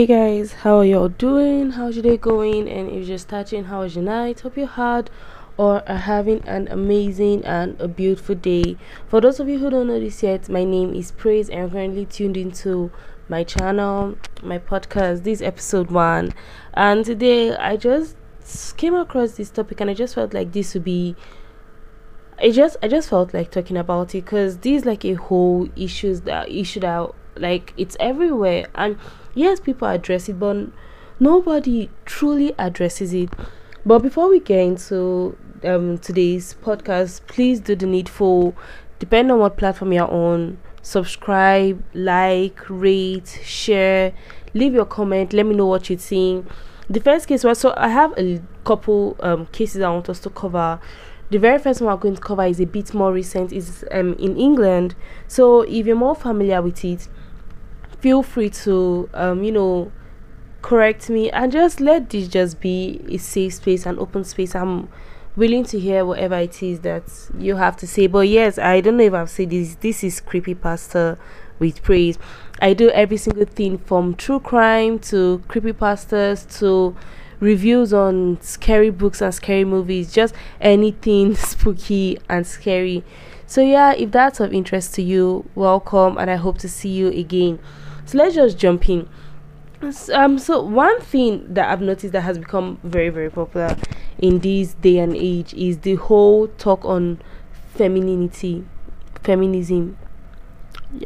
Hey guys, how are y'all doing? How's your day going? And if you're starting, how was your night? Hope you had or are having an amazing and a beautiful day. For those of you who don't know this yet, my name is Praise and I'm currently tuned into my channel, my podcast. This episode one, and today I just came across this topic and I just felt like this would be I just I just felt like talking about it because these like a whole issues that issue that like it's everywhere and yes people address it but nobody truly addresses it. But before we get into um today's podcast please do the needful. Depend on what platform you're on. Subscribe like rate share. Leave your comment. Let me know what you're seeing the first case was so i have a couple um cases i want us to cover. The very first one we're going to cover is a bit more recent is um in england. So if you're more familiar with it feel free to um you know correct me and just let this just be a safe space and open space i'm willing to hear whatever it is that you have to say but yes i don't know if i've said this this is creepy pasta with praise i do every single thing from true crime to creepy pastas to reviews on scary books and scary movies, just anything spooky and scary. So, yeah, if that's of interest to you, welcome and I hope to see you again. So, let's just jump in. Um, so one thing that I've noticed that has become very, very popular in this day and age is the whole talk on femininity, feminism.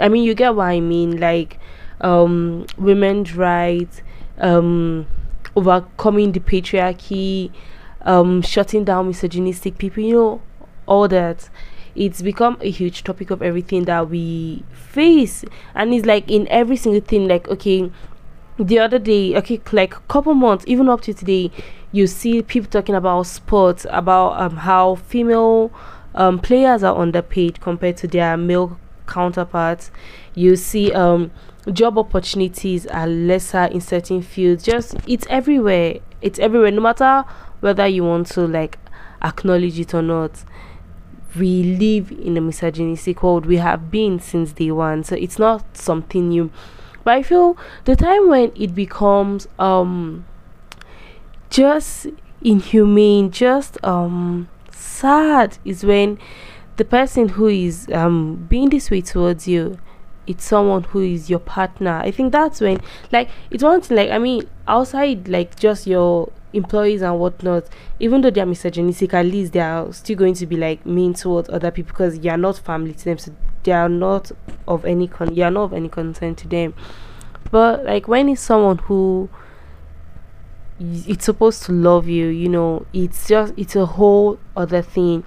I mean, you get what I mean, like um, women's rights, um, overcoming the patriarchy, um, shutting down misogynistic people, you know, all that. It's become a huge topic of everything that we face, and it's like in every single thing. Like, okay, the other day, okay, like couple months, even up to today, you see people talking about sports, about um, how female um, players are underpaid compared to their male counterparts. You see um, job opportunities are lesser in certain fields just it's everywhere it's everywhere no matter whether you want to like acknowledge it or not we live in a misogynistic world we have been since day one. So it's not something new. But i feel the time when it becomes um just inhumane just um sad is when the person who is um being this way towards you it's someone who is your partner. I think that's when like it's one thing like i mean outside like just your employees and whatnot even though they're misogynistic at least they are still going to be like mean towards other people because you're not family to them so they are not of any con you're not of any concern to them. But like when it's someone who it's supposed to love you you know it's just it's a whole other thing.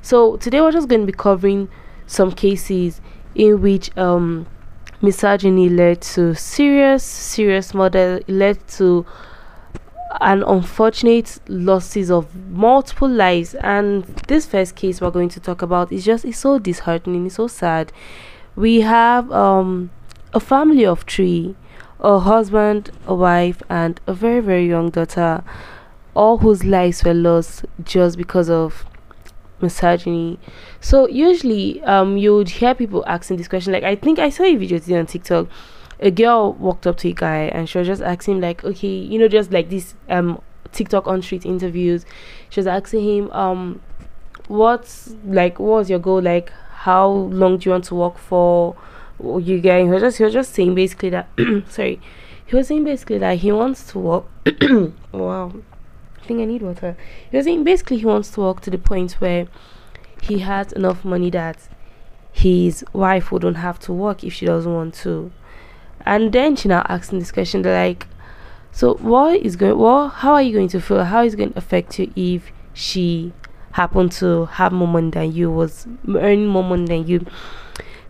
So today we're just going to be covering some cases in which um, misogyny led to serious, serious murder, led to an unfortunate losses of multiple lives. And this first case we're going to talk about is just it's so disheartening, it's so sad. We have um, a family of three, a husband, a wife, and a very very young daughter, all whose lives were lost just because of misogyny. So usually, um, you would hear people asking this question. Like I think I saw a video today on TikTok. A girl walked up to a guy and she was just asking like, okay, you know, just like this um TikTok on street interviews. She was asking him, um, what's like, what was your goal? Like, how long do you want to work for? You getting? He was just he was just saying basically that. sorry, he was saying basically that he wants to work. wow think I need water. He was saying basically he wants to work to the point where he has enough money that his wife wouldn't have to work if she doesn't want to. And then she now asks him this question, they're like, So what is going well, how are you going to feel? How is it going to affect you if she happened to have more money than you, was earning more money than you?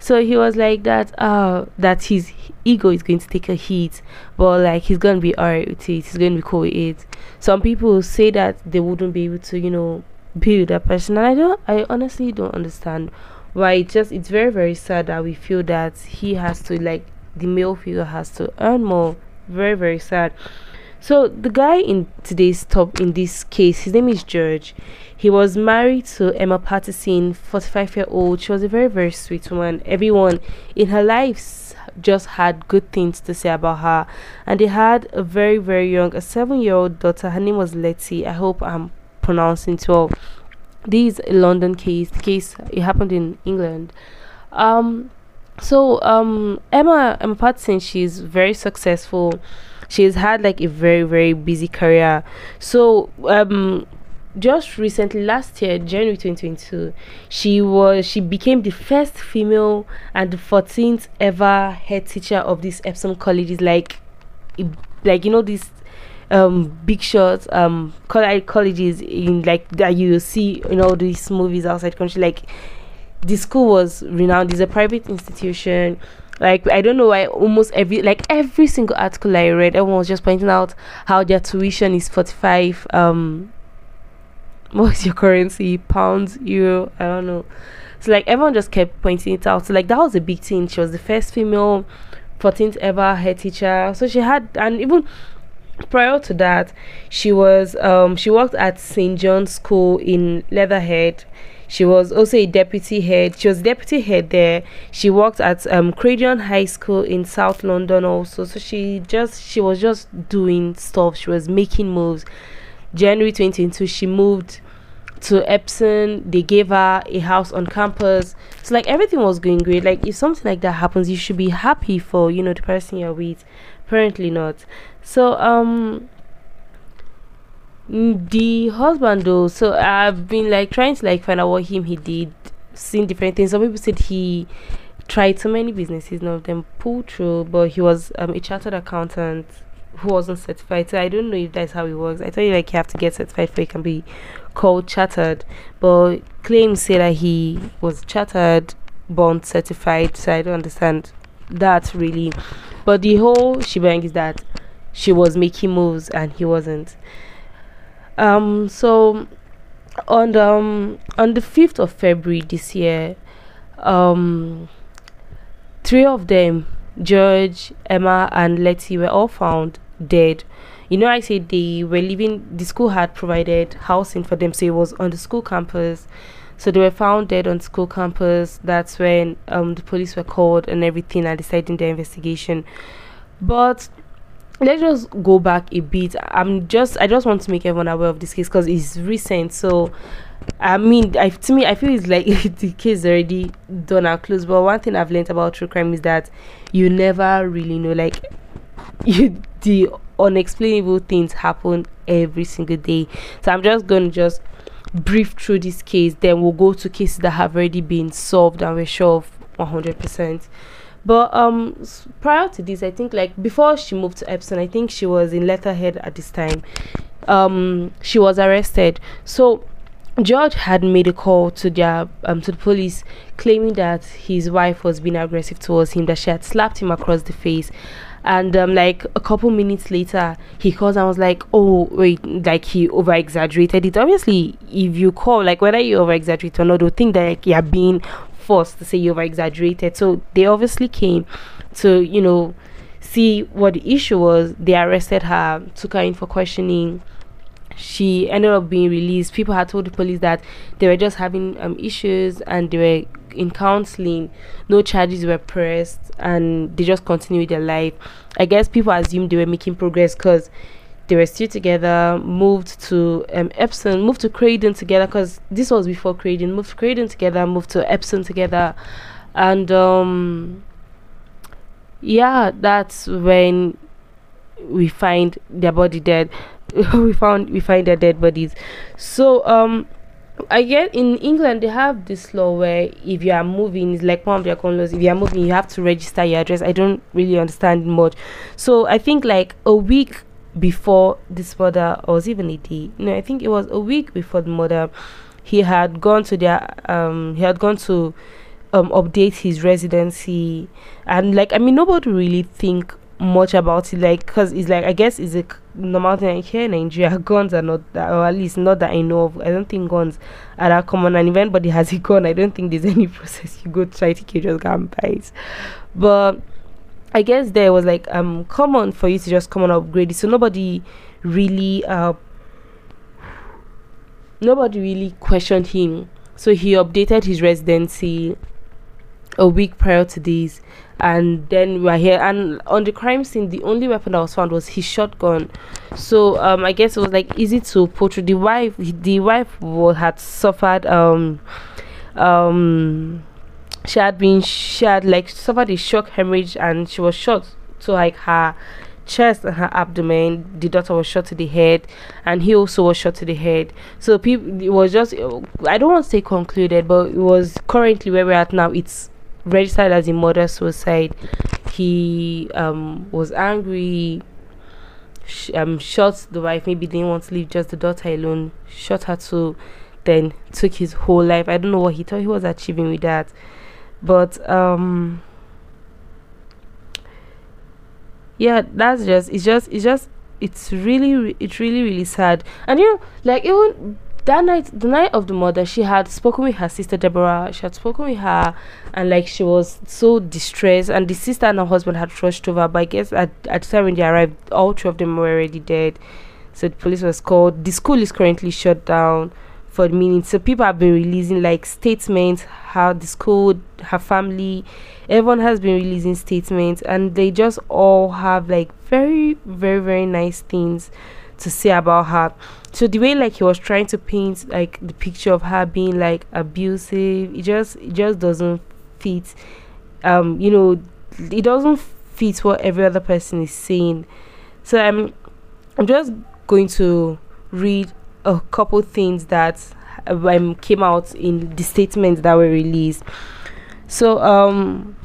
So he was like that uh that his ego is going to take a hit, but like he's gonna be alright with it, he's gonna be cool with it. Some people say that they wouldn't be able to, you know, build a person and I don't I honestly don't understand why it just it's very very sad that we feel that he has to like the male figure has to earn more. Very, very sad. So the guy in today's top in this case, his name is George. He was married to Emma Pattison, 45 year old. She was a very very sweet woman. Everyone in her life just had good things to say about her, and they had a very very young, a seven year old daughter. Her name was Lettie. I hope I'm pronouncing it well. This is a London case. The case it happened in England. Um, so um, Emma Emma Pattison, she's very successful she's had like a very very busy career so um just recently last year january 2022 she was she became the first female and the 14th ever head teacher of this epsom colleges. Like like you know these um big shots um colleges in like that you see in all these movies outside country. Like the school was renowned. It's a private institution. Like I don't know why almost every like every single article I read, everyone was just pointing out how their tuition is forty five um what's your currency? Pounds, euro, I don't know. So like everyone just kept pointing it out. So like that was a big thing. She was the first female 14th ever head teacher. So she had and even prior to that she was um she worked at St. John's School in Leatherhead she was also a deputy head. She was deputy head there. She worked at um, Croydon High School in South London also. So she just she was just doing stuff. She was making moves. January 2022, she moved to Epsom. They gave her a house on campus. So like everything was going great. Like if something like that happens, you should be happy for you know the person you're with. Apparently not. So um the husband though so i've been like trying to like find out what him he did seen different things some people said he tried so many businesses none of them pulled through but he was um, a chartered accountant who wasn't certified. So i don't know if that's how it works. I thought you like you have to get certified for it can be called chartered. But claims say that he was chartered bond certified so i don't understand that really. But the whole shebang is that she was making moves and he wasn't. Um, so on the, um, on the 5th of February this year, um, three of them, George, Emma, and Lettie, were all found dead. You know, I said they were living, the school had provided housing for them, so it was on the school campus. So they were found dead on school campus. That's when um, the police were called and everything and deciding their investigation. But let's just go back a bit i'm just i just want to make everyone aware of this case because it's recent so i mean I, to me i feel it's like the case is already done and closed but one thing i've learned about true crime is that you never really know like you the unexplainable things happen every single day so i'm just going to just brief through this case then we'll go to cases that have already been solved and we're sure of 100 percent but um, prior to this, I think like before she moved to Epsom, I think she was in Leatherhead at this time. Um, she was arrested. So George had made a call to their um to the police, claiming that his wife was being aggressive towards him, that she had slapped him across the face. And um, like a couple minutes later, he calls and was like, "Oh wait, like he over exaggerated it." Obviously, if you call, like whether you over exaggerate or not, they'll think that like, you're being forced to say you over exaggerated. So they obviously came to, you know, see what the issue was. They arrested her, took her in for questioning. She ended up being released. People had told the police that they were just having um, issues and they were in counseling. No charges were pressed and they just continued their life. I guess people assumed they were making progress because they were still together, moved to um, Epsom, moved to Croydon together because this was before Croydon, moved to Croydon together, moved to Epsom together, and um, yeah, that's when we find their body dead. we found we find their dead bodies. So um, I get in England they have this law where if you are moving, it's like one of their common laws. If you are moving, you have to register your address. I don't really understand much. So I think like a week before this murder, or was even a day. No, I think it was a week before the murder. He had gone to their um he had gone to um update his residency and like I mean nobody really think much about it like because it's like I guess it's a normal thing like here in Nigeria guns are not that or at least not that I know of. I don't think guns are that common and if anybody has a gun I don't think there's any process you go try to kill just gun buy it. But I guess there was like um common for you to just come and upgrade it. so nobody really uh nobody really questioned him. So he updated his residency a week prior to this and then we are here. And on the crime scene the only weapon that was found was his shotgun. So um i guess it was like easy to portray. The wife the wife had suffered um um she had been she had like suffered a shock hemorrhage and she was shot to like her chest and her abdomen. The daughter was shot to the head and he also was shot to the head. So people it was just i don't want to say concluded but it was currently where we're at now. It's registered as a murder suicide. He um was angry. Sh- um shot the wife. Maybe didn't want to leave just the daughter alone. Shot her too then took his whole life. I don't know what he thought he was achieving with that. But um yeah that's just it's just it's just it's really it's really really sad. And you know like even that night the night of the murder she had spoken with her sister deborah. She had spoken with her and like she was so distressed. And the sister and her husband had rushed over but i guess at, at the time when they arrived all three of them were already dead. So the police was called. The school is currently shut down for the meeting. So people have been releasing like statements, how the school, her family, everyone has been releasing statements, and they just all have like very, very, very nice things to say about her. So the way like he was trying to paint like the picture of her being like abusive, it just it just doesn't fit. Um, you know, it doesn't fit what every other person is saying. So I'm I'm just going to read a couple things that um, came out in the statements that were released. So, um,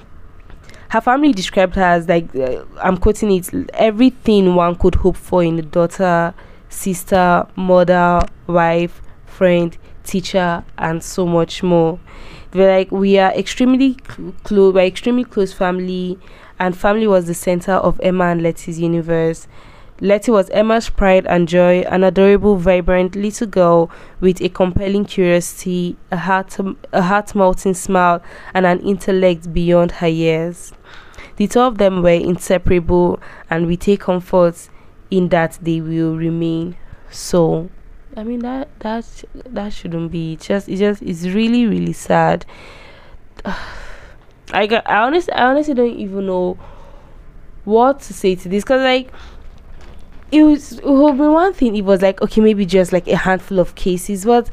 her family described her as like uh, I'm quoting it everything one could hope for in a daughter, sister, mother, wife, friend, teacher, and so much more. They're like we are extremely close, we're extremely close family, and family was the center of Emma and Lettie's universe. Letty was Emma's pride and joy, an adorable, vibrant little girl with a compelling curiosity, a heart, a heart melting smile, and an intellect beyond her years. The two of them were inseparable, and we take comfort in that they will remain so. I mean that that that shouldn't be. It's just it's just it's really really sad. I got I honestly I honestly don't even know what to say to this because like it was it would be one thing it was like okay maybe just like a handful of cases but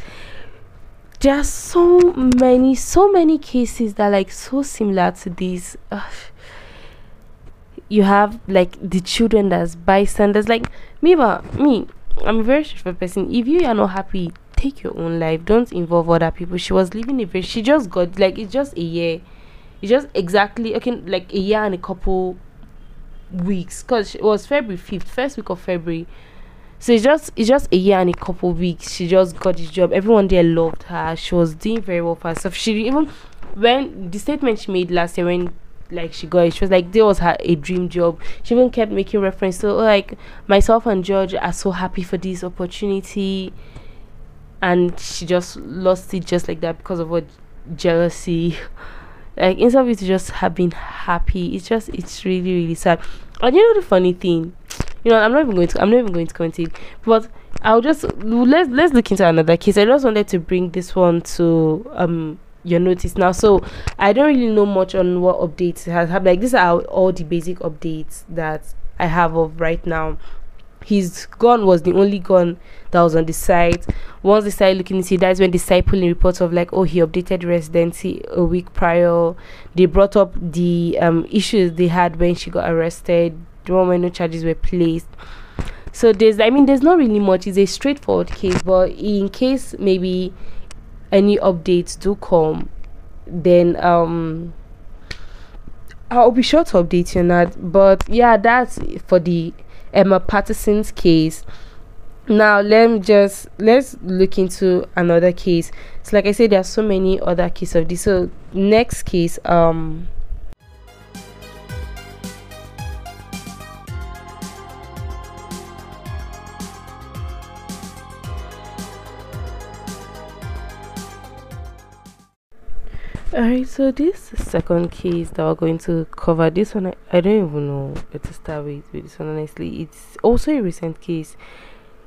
there are so many so many cases that are like so similar to this Ugh. You have like the children that's bystanders like me but me i'm a very straightforward person if you are not happy take your own life don't involve other people she was living a very she just got like it's just a year it's just exactly okay like a year and a couple weeks because it was February 5th, first week of February. So it's just it's just a year and a couple weeks. She just got this job. Everyone there loved her. She was doing very well for herself. She even when the statement she made last year when like she got it, she was like there was her a dream job. She even kept making reference to like myself and George are so happy for this opportunity. And she just lost it just like that because of what jealousy. Like instead of it just have been happy it's just it's really really sad. And you know the funny thing? You know i'm not even going to i'm not even going to comment it. But i'll just let's let's look into another case. I just wanted to bring this one to um your notice now so i don't really know much on what updates has happened like these are all the basic updates that i have of right now his gun was the only gun that was on the site. Once they started looking into it, that's when they started pulling reports of like, oh, he updated residency a week prior. They brought up the um, issues they had when she got arrested, the one when no charges were placed. So there's, I mean, there's not really much. It's a straightforward case, but in case maybe any updates do come, then um, I'll be sure to update you on that. But yeah, that's for the Emma Pattison's case. Now let me just let's look into another case. So like I said, there are so many other cases of this. So next case, um Alright, so this second case that we're going to cover, this one I, I don't even know where to start with, with this one honestly. It's also a recent case.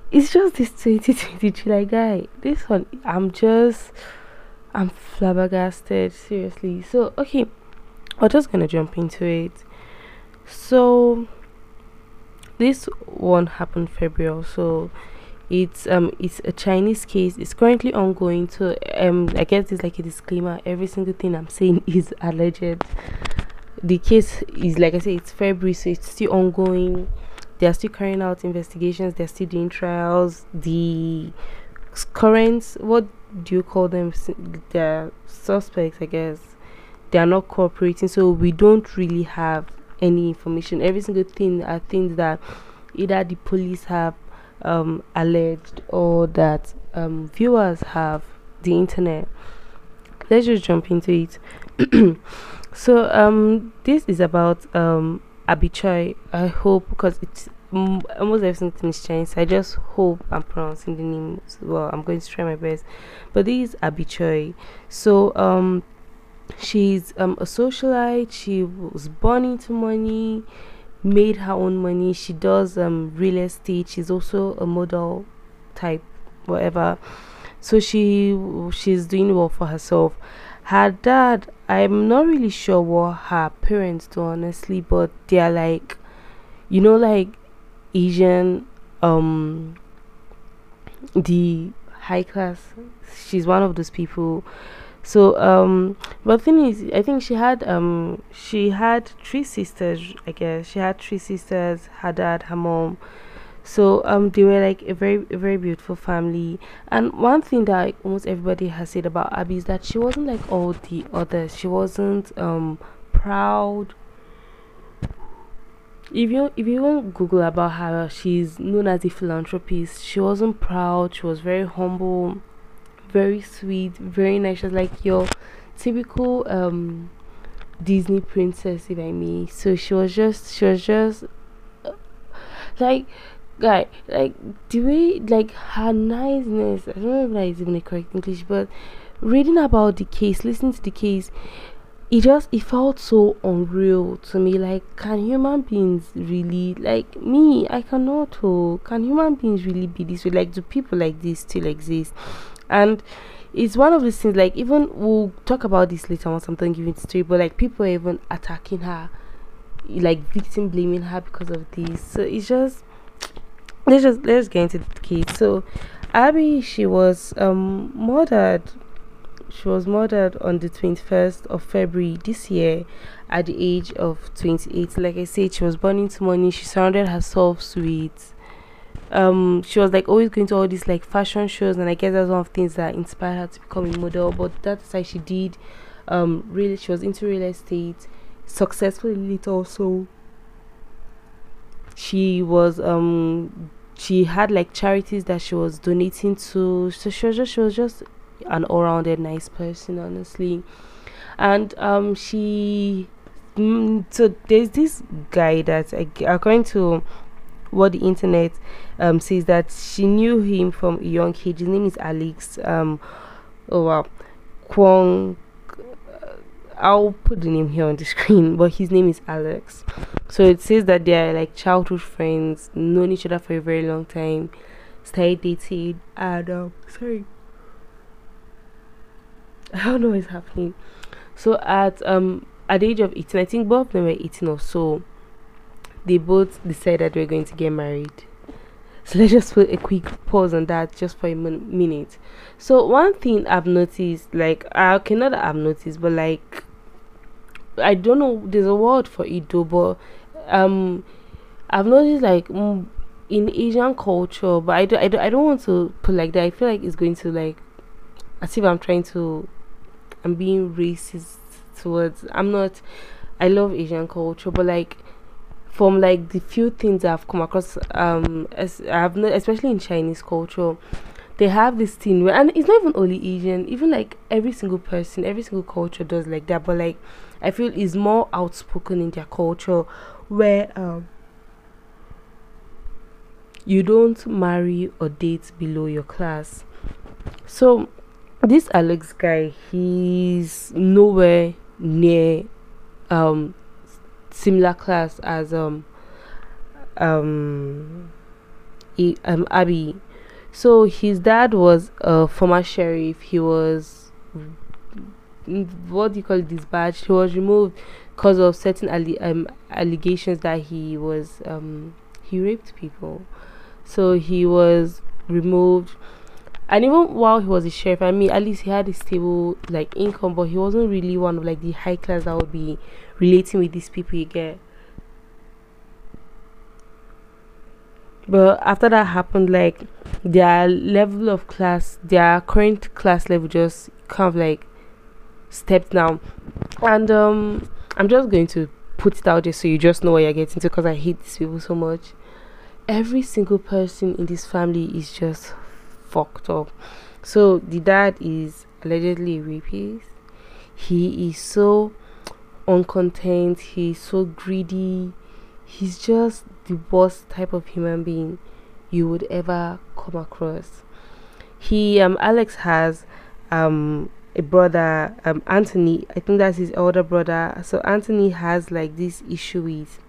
It's just this 2022 like guy. This one I'm just I'm flabbergasted, seriously. So okay, we're just gonna jump into it. So this one happened February so it's um it's a chinese case. It's currently ongoing. So um i guess it's like a disclaimer. Every single thing i'm saying is alleged. The case is like i said it's february so it's still ongoing. They're still carrying out investigations. They're still doing trials. The current what do you call them? They're suspects i guess they are not cooperating. So we don't really have any information. Every single thing are things that either the police have um, alleged or that um, viewers have the internet. Let's just jump into it. so um, this is about um, Abichai. I hope because it's mm, almost everything is Chinese. I just hope I'm pronouncing the name well. I'm going to try my best. But this is Abichai. So um, she's um a socialite. She was born into money made her own money. She does um real estate. She's also a model type, whatever. So she she's doing well for herself. Her dad, I'm not really sure what her parents do honestly, but they're like, you know, like Asian, um, the high class. She's one of those people so um but thing is i think she had um she had three sisters i guess. She had three sisters her dad her mom. So um they were like a very a very beautiful family. And one thing that like, almost everybody has said about abby is that she wasn't like all the others. She wasn't um proud. If you if you want google about her she's known as a philanthropist. She wasn't proud. She was very humble very sweet, very nice. She's like your typical um Disney princess, if I may. So she was just, she was just uh, like, guy, like the way, like her niceness. I don't know if that is even a correct English, but reading about the case, listening to the case, it just it felt so unreal to me like can human beings really like me i cannot oh can human beings really be this way like do people like this still exist and it's one of these things like even we'll talk about this later once I'm done giving story, but like people are even attacking her, like victim blaming her because of this. So it's just let's just let's get into the case. So Abby, she was um murdered. She was murdered on the 21st of February this year at the age of 28. Like I said, she was born into money. She surrounded herself with um she was like always going to all these like fashion shows and i guess that's one of the things that inspired her to become a model but that's why she did um really she was into real estate successfully little also. She was um she had like charities that she was donating to so she was just she was just an all-rounded nice person honestly. And um she mm, so there's this guy that according to what the internet um, says that she knew him from a young age. His name is Alex. Um, oh wow, Kwong. Uh, I'll put the name here on the screen, but his name is Alex. So it says that they are like childhood friends, known each other for a very long time, started dating, and um, sorry, I don't know what's happening. So at um at the age of 18, I think both of them were 18 or so they both decided we're going to get married. So let's just put a quick pause on that just for a minute. So one thing I've noticed, like I cannot have noticed, but like I don't know, there's a word for it though, but um, I've noticed like in Asian culture, but I do, I do, I don't want to put like that. I feel like it's going to like as if I'm trying to, I'm being racist towards. I'm not. I love Asian culture, but like from like the few things I've come across, um, as I've not, especially in Chinese culture, they have this thing where, and it's not even only Asian, even like every single person, every single culture does like that. But like, I feel is more outspoken in their culture, where um, you don't marry or date below your class. So this Alex guy, he's nowhere near um similar class as um um um Abby. So his dad was a former sheriff. He was what do you call this badge? He was removed because of certain alle- um, allegations that he was um he raped people. So he was removed and even while he was a sheriff i mean at least he had a stable like income but he wasn't really one of like the high class that would be relating with these people you get but after that happened like their level of class their current class level just kind of like stepped down and um i'm just going to put it out there so you just know what you're getting to because i hate these people so much every single person in this family is just fucked up. So the dad is allegedly a rapist. He is so uncontent, he's so greedy. He's just the worst type of human being you would ever come across. He um Alex has um a brother, um Anthony, I think that's his older brother. So Anthony has like this issue with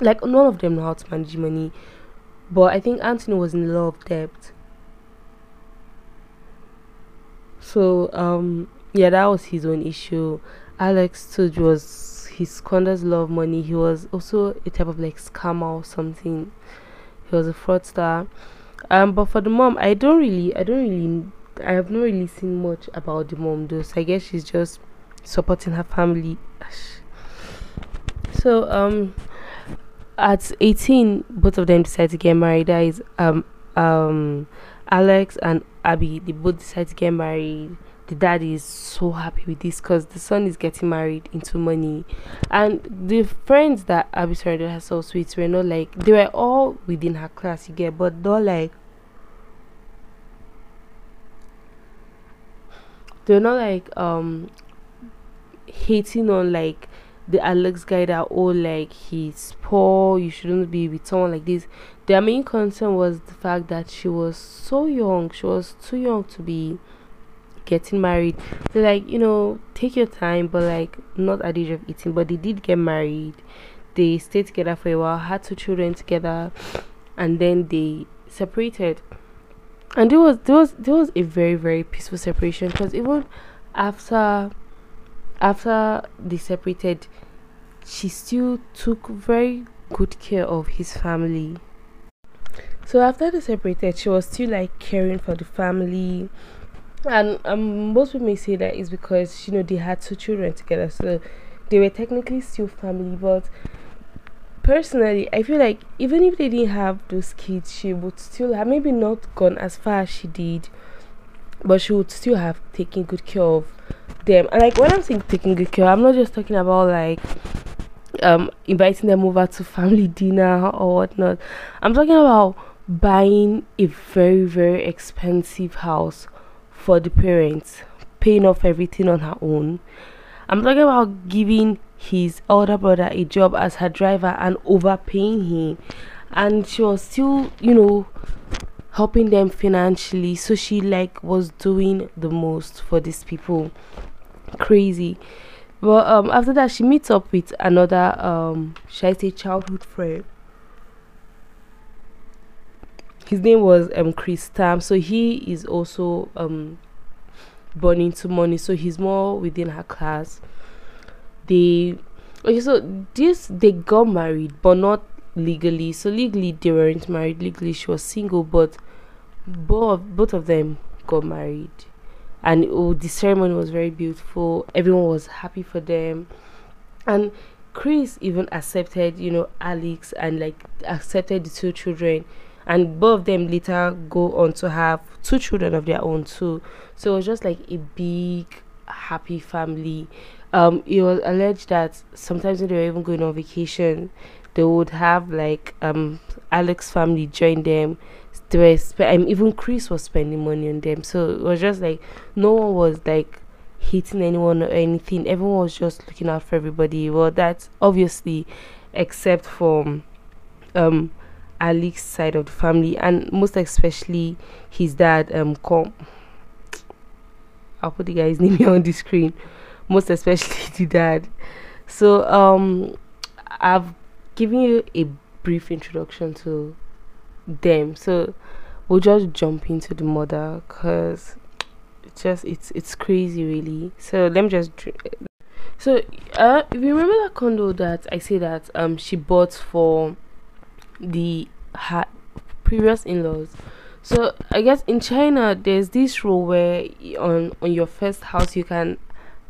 like none of them know how to manage money. But I think Anthony was in a lot of debt so um yeah that was his own issue alex too was he squanders of money. He was also a type of like scammer or something. He was a fraudster. Um but for the mom i don't really i don't really i have not really seen much about the mom though. So i guess she's just supporting her family. So um at 18 both of them decide to get married. That is um um alex and Abby, they both decide to get married. The dad is so happy with this because the son is getting married into money. And the friends that Abby surrounded herself with were not like, they were all within her class, you get, but not like, they're not like, um, hating on like the Alex guy that oh like he's poor, you shouldn't be with someone like this. Their main concern was the fact that she was so young, she was too young to be getting married. They're like, you know, take your time, but like not at the age of 18. But they did get married. They stayed together for a while, had two children together, and then they separated. And there was there was there was a very very peaceful separation because even after after they separated, she still took very good care of his family. So after they separated, she was still like caring for the family. And um, most people may say that is because you know they had two children together, so they were technically still family. But personally, I feel like even if they didn't have those kids, she would still have maybe not gone as far as she did, but she would still have taken good care of them. And like when I'm saying taking good care, I'm not just talking about like um inviting them over to family dinner or whatnot. I'm talking about buying a very very expensive house for the parents, paying off everything on her own. I'm talking about giving his older brother a job as her driver and overpaying him. And she was still, you know, helping them financially. So she like was doing the most for these people. Crazy. But um after that she meets up with another um should I say childhood friend his name was um Chris Tam. So he is also um born into money, so he's more within her class. They okay, so this they got married, but not legally. So legally they weren't married. Legally she was single, but both both of them got married, and oh, the ceremony was very beautiful. Everyone was happy for them, and Chris even accepted, you know, Alex and like accepted the two children and both of them later go on to have two children of their own too. So it was just like a big happy family. Um it was alleged that sometimes when they were even going on vacation they would have like um alex family join them. They were um, even chris was spending money on them. So it was just like no one was like hitting anyone or anything. Everyone was just looking out for everybody. Well that's obviously except for um Alex's side of the family, and most especially his dad, um, Com. I'll put the guy's name here on the screen, most especially the dad. So um, I've given you a brief introduction to them. So we'll just jump into the mother because it's just it's it's crazy really. So let me just. So uh, if you remember that condo that I say that um she bought for the her previous in-laws. So I guess in China there's this rule where on on your first house you can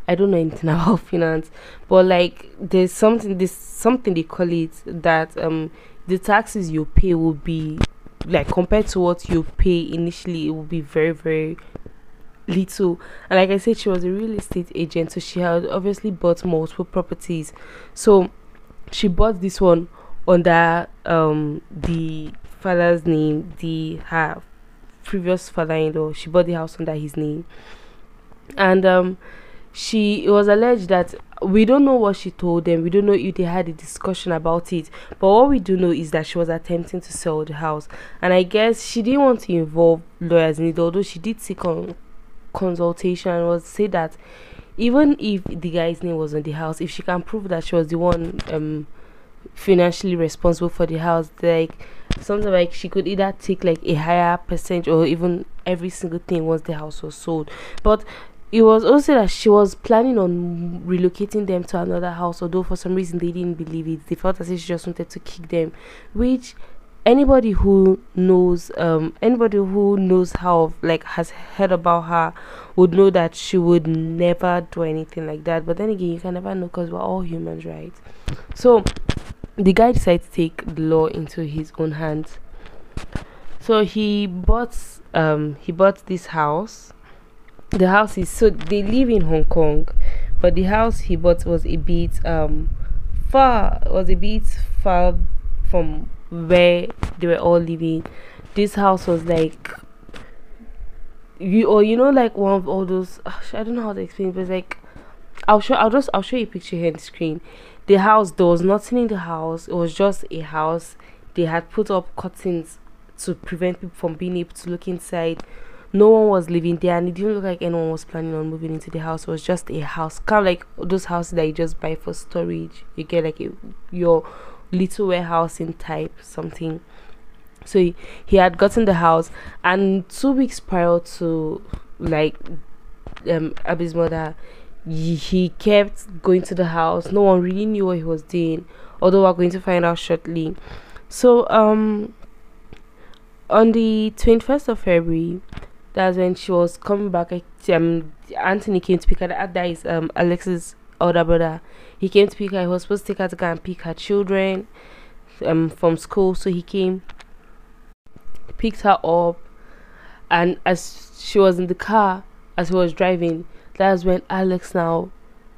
I don't know anything about finance, but like there's something this something they call it that um the taxes you pay will be like compared to what you pay initially it will be very very little and like i said she was a real estate agent so she had obviously bought multiple properties so she bought this one under um the father's name the her previous father-in-law she bought the house under his name. And um she it was alleged that we don't know what she told them. We don't know if they had a discussion about it. But what we do know is that she was attempting to sell the house. And i guess she didn't want to involve lawyers in it although she did seek on consultation and was say that even if the guy's name was on the house if she can prove that she was the one um financially responsible for the house like something like she could either take like a higher percentage or even every single thing once the house was sold. But it was also that she was planning on relocating them to another house, although for some reason they didn't believe it. They felt as if she just wanted to kick them, which anybody who knows um anybody who knows how like has heard about her would know that she would never do anything like that. But then again you can never know because we're all humans right? So the guy decided to take the law into his own hands so he bought um he bought this house the house is so they live in Hong Kong, but the house he bought was a bit um far was a bit far from where they were all living. This house was like you or you know like one of all those I don't know how to explain it, but like I'll show I'll just I'll show you a picture here on the screen. The house there was nothing in the house, it was just a house. They had put up curtains to prevent people from being able to look inside. No one was living there and it didn't look like anyone was planning on moving into the house. It was just a house kind of like those houses that you just buy for storage. You get like a, your little warehousing type something. So he, he had gotten the house and two weeks prior to like um abby's mother he, kept going to the house no one really knew what he was doing although we're going to find out shortly so um on the 21st of february that's when she was coming back. Um, Anthony came to pick her. That is um Alex's older brother. He came to pick her. He was supposed to take her to go and pick her children um from school. So he came, picked her up, and as she was in the car, as he was driving, that's when Alex now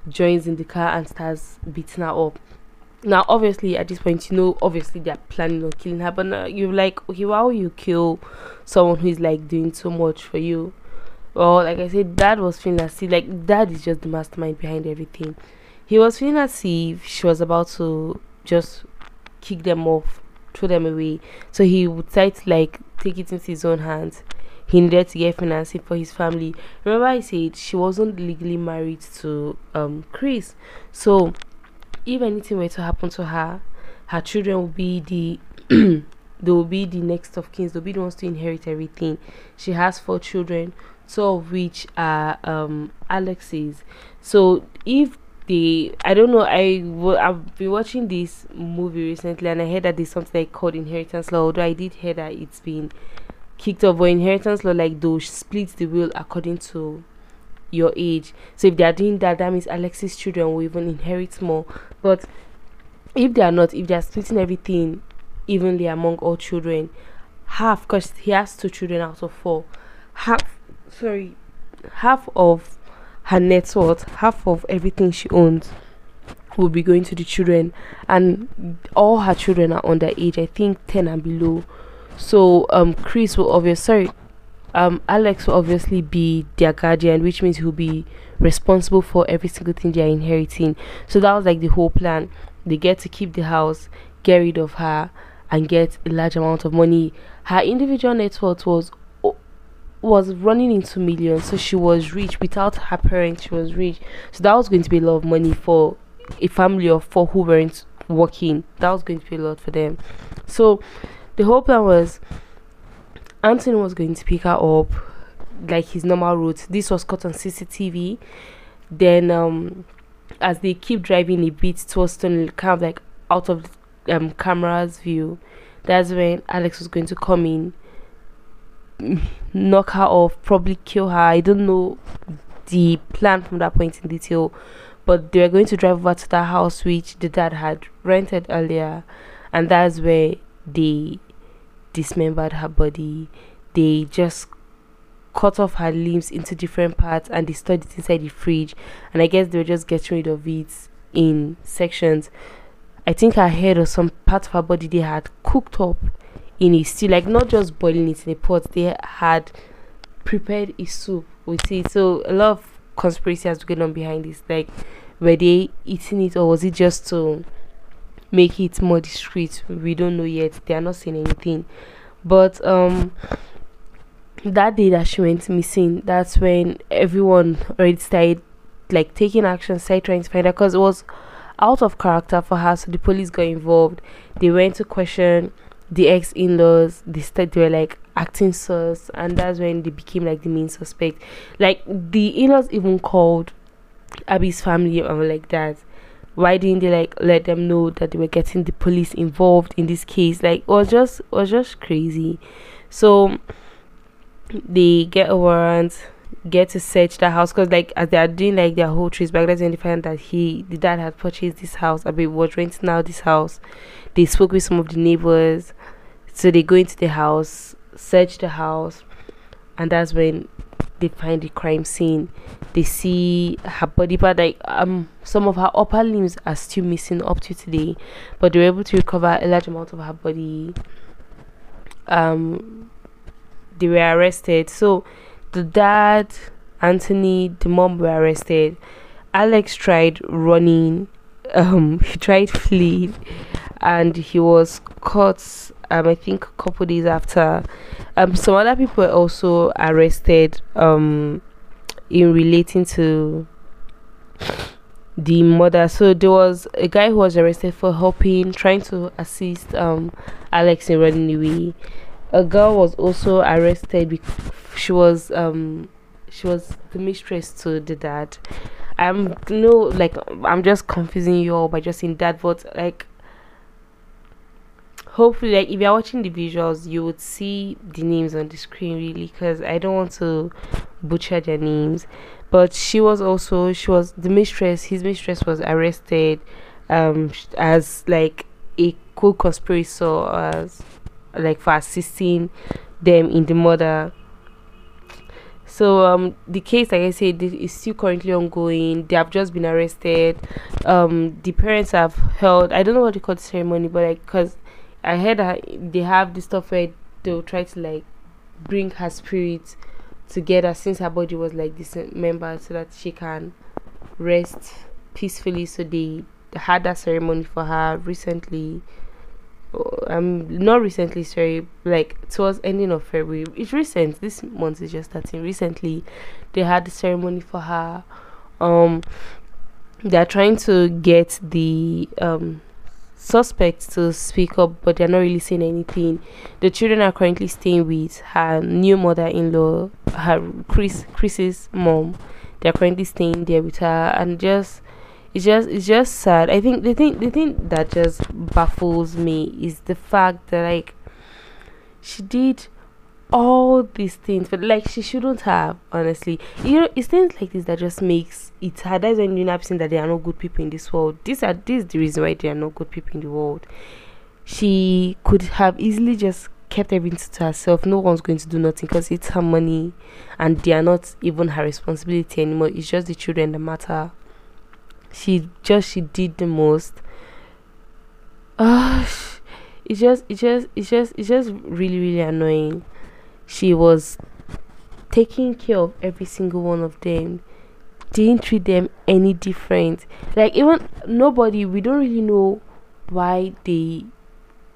joins in the car and starts beating her up. Now obviously at this point you know obviously they're planning on killing her but you're like okay why would you kill someone who is like doing so much for you? Well like i said dad was feeling as if like dad is just the mastermind behind everything. He was feeling as if she was about to just kick them off throw them away. So he would try to like take it into his own hands he needed to get financing for his family remember i said she wasn't legally married to um chris so if anything were to happen to her, her children will be the they will be the next of kin. They'll be the ones to inherit everything. She has four children, two of which are um Alex's. So if they, I don't know, I w- I've been watching this movie recently, and I heard that there's something like called inheritance law. Although I did hear that it's been kicked off, inheritance law like those splits the will according to your age. So if they are doing that, that means Alex's children will even inherit more. But if they are not, if they are splitting everything evenly among all children, half, because he has two children out of four, half, sorry, half of her net worth, half of everything she owns will be going to the children and all her children are under age i think 10 and below so um chris will obviously sorry um, Alex will obviously be their guardian, which means he'll be responsible for every single thing they are inheriting. So that was like the whole plan. They get to keep the house, get rid of her, and get a large amount of money. Her individual net worth was was running into millions, so she was rich. Without her parents, she was rich. So that was going to be a lot of money for a family of four who weren't working. That was going to be a lot for them. So the whole plan was Anthony was going to pick her up like his normal route. This was caught on CCTV. Then um as they keep driving a bit towards Stone, kind of like out of um camera's view, that's when Alex was going to come in, knock her off, probably kill her. I don't know the plan from that point in detail, but they were going to drive over to that house which the dad had rented earlier, and that's where they dismembered her body. They just cut off her limbs into different parts and they stored it inside the fridge. And I guess they were just getting rid of it in sections. I think her head or some part of her body they had cooked up in a stew, like not just boiling it in a pot, they had prepared a soup with it. So a lot of conspiracy has going on behind this. Like, were they eating it or was it just to make it more discreet? We don't know yet. They are not saying anything. But um that day that she went missing, that's when everyone already started like taking action, started trying to find her because it was out of character for her. So the police got involved. They went to question the ex in laws. They started they were like acting sus, and that's when they became like the main suspect. Like the in laws even called Abby's family and like that. Why didn't they like let them know that they were getting the police involved in this case? Like it was just it was just crazy. So they get a warrant get to search the house because like as they are doing like their whole trace back they find that he the dad had purchased this house I mean was renting out this house they spoke with some of the neighbors so they go into the house search the house and that's when they find the crime scene they see her body but like um some of her upper limbs are still missing up to today but they were able to recover a large amount of her body um they were arrested. So the dad, Anthony, the mom were arrested. Alex tried running. Um, he tried fleeing, and he was caught. Um, I think a couple days after. Um, some other people were also arrested. Um, in relating to the mother. So there was a guy who was arrested for helping, trying to assist um Alex in running away a girl was also arrested because she was um she was the mistress to the dad. I'm no like I'm just confusing you all by just saying that, but like hopefully like if you're watching the visuals you would see the names on the screen really because i don't want to butcher their names. But she was also she was the mistress his mistress was arrested um as like a co-conspirator as like for assisting them in the murder. So um the case like i said is still currently ongoing. They have just been arrested. Um the parents have held i don't know what they call the ceremony but like because i heard that they have this stuff where they'll try to like bring her spirit together since her body was like dismembered so that she can rest peacefully. So they had that ceremony for her recently. Um not recently sorry like towards ending of february. It's recent. This month is just starting. Recently they had the ceremony for her. Um they're trying to get the um suspects to speak up but they're not really saying anything. The children are currently staying with her new mother-in-law her chris chris's mom. They're currently staying there with her and just it's just it's just sad. I think the thing the thing that just baffles me is the fact that like she did all these things but like she shouldn't have honestly. You know it's things like this that just makes it hard. That's when you know saying that there are no good people in this world. These are this is the reason why there are no good people in the world. She could have easily just kept everything to herself. No one's going to do nothing because it's her money and they are not even her responsibility anymore. It's just the children that matter. She just she did the most. Uh it's just it's just it's just it's just really really annoying she was taking care of every single one of them didn't treat them any different like even nobody we don't really know why they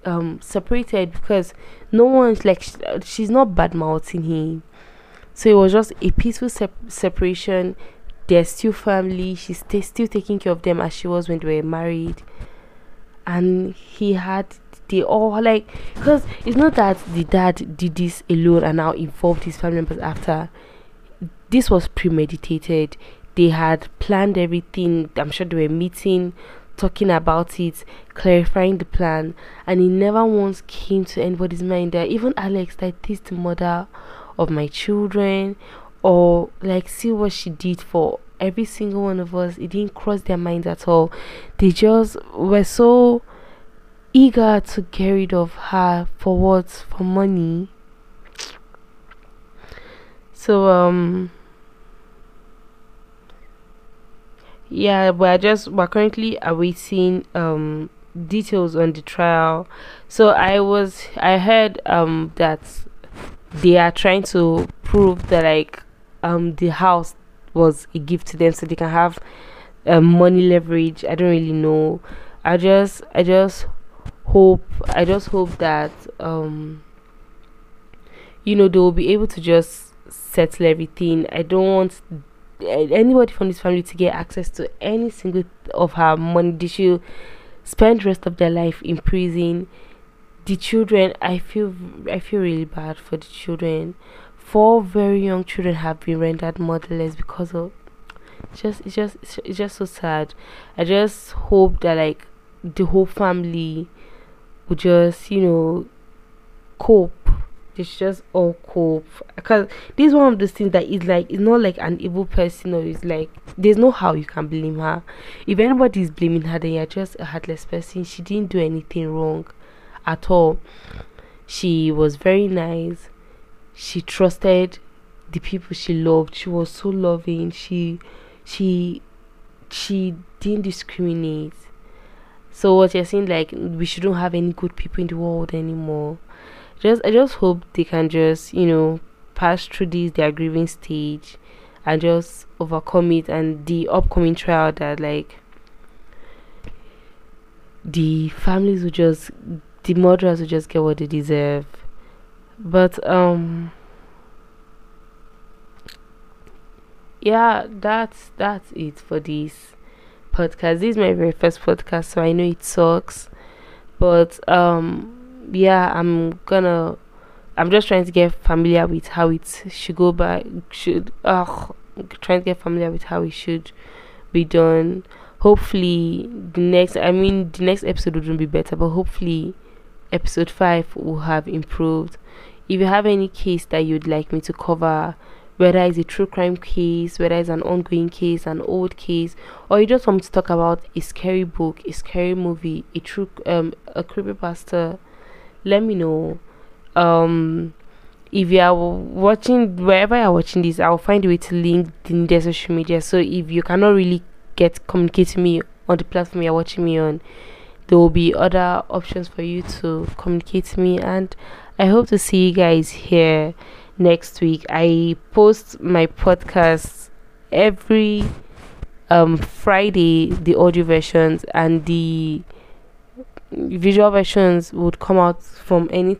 um separated because no one's like she's not bad mouthing him So it was just a peaceful sep- separation. They're still family. She's t- still taking care of them as she was when they were married. And he had they all like because it's not that the dad did this alone and now involved his family members after. This was premeditated. They had planned everything. I'm sure they were meeting, talking about it, clarifying the plan, and it never once came to anybody's mind that even Alex, that this the mother of my children, or like see what she did for every single one of us. It didn't cross their minds at all. They just were so eager to get rid of her for what? For money. So um yeah, we're just we're currently awaiting um details on the trial. So I was I heard um that they are trying to prove that like um the house was a gift to them so they can have um, money leverage. I don't really know. I just I just hope I just hope that um you know they will be able to just settle everything. I don't want anybody from this family to get access to any single of her money. They should spend rest of their life in prison. The children, I feel I feel really bad for the children. Four very young children have been rendered motherless because of just it's just it's just so sad. I just hope that like the whole family would just, you know, cope. It's just all cope. Because this is one of those things that is like, it's not like an evil person or it's like, there's no how you can blame her. If anybody is blaming her, then you're just a heartless person. She didn't do anything wrong at all. She was very nice. She trusted the people she loved. She was so loving. She, she, she didn't discriminate so what you're saying, like we shouldn't have any good people in the world anymore. Just I just hope they can just you know pass through this their grieving stage and just overcome it and the upcoming trial that like the families will just the murderers will just get what they deserve. But um yeah that's that's it for this podcast. This is my very first podcast, so I know it sucks. But um yeah, I'm gonna I'm just trying to get familiar with how it should go by should uh trying to get familiar with how it should be done. Hopefully the next I mean the next episode wouldn't be better, but hopefully episode five will have improved. If you have any case that you'd like me to cover, whether it's a true crime case, whether it's an ongoing case, an old case, or you just want to talk about a scary book, a scary movie, a true um a creepypasta, let me know. Um if you are watching wherever you're watching this, I'll find a way to link in their social media. So if you cannot really get communicate to me on the platform you're watching me on, there will be other options for you to communicate to me and I hope to see you guys here next week. I post my podcast every um Friday, the audio versions and the visual versions would come out from any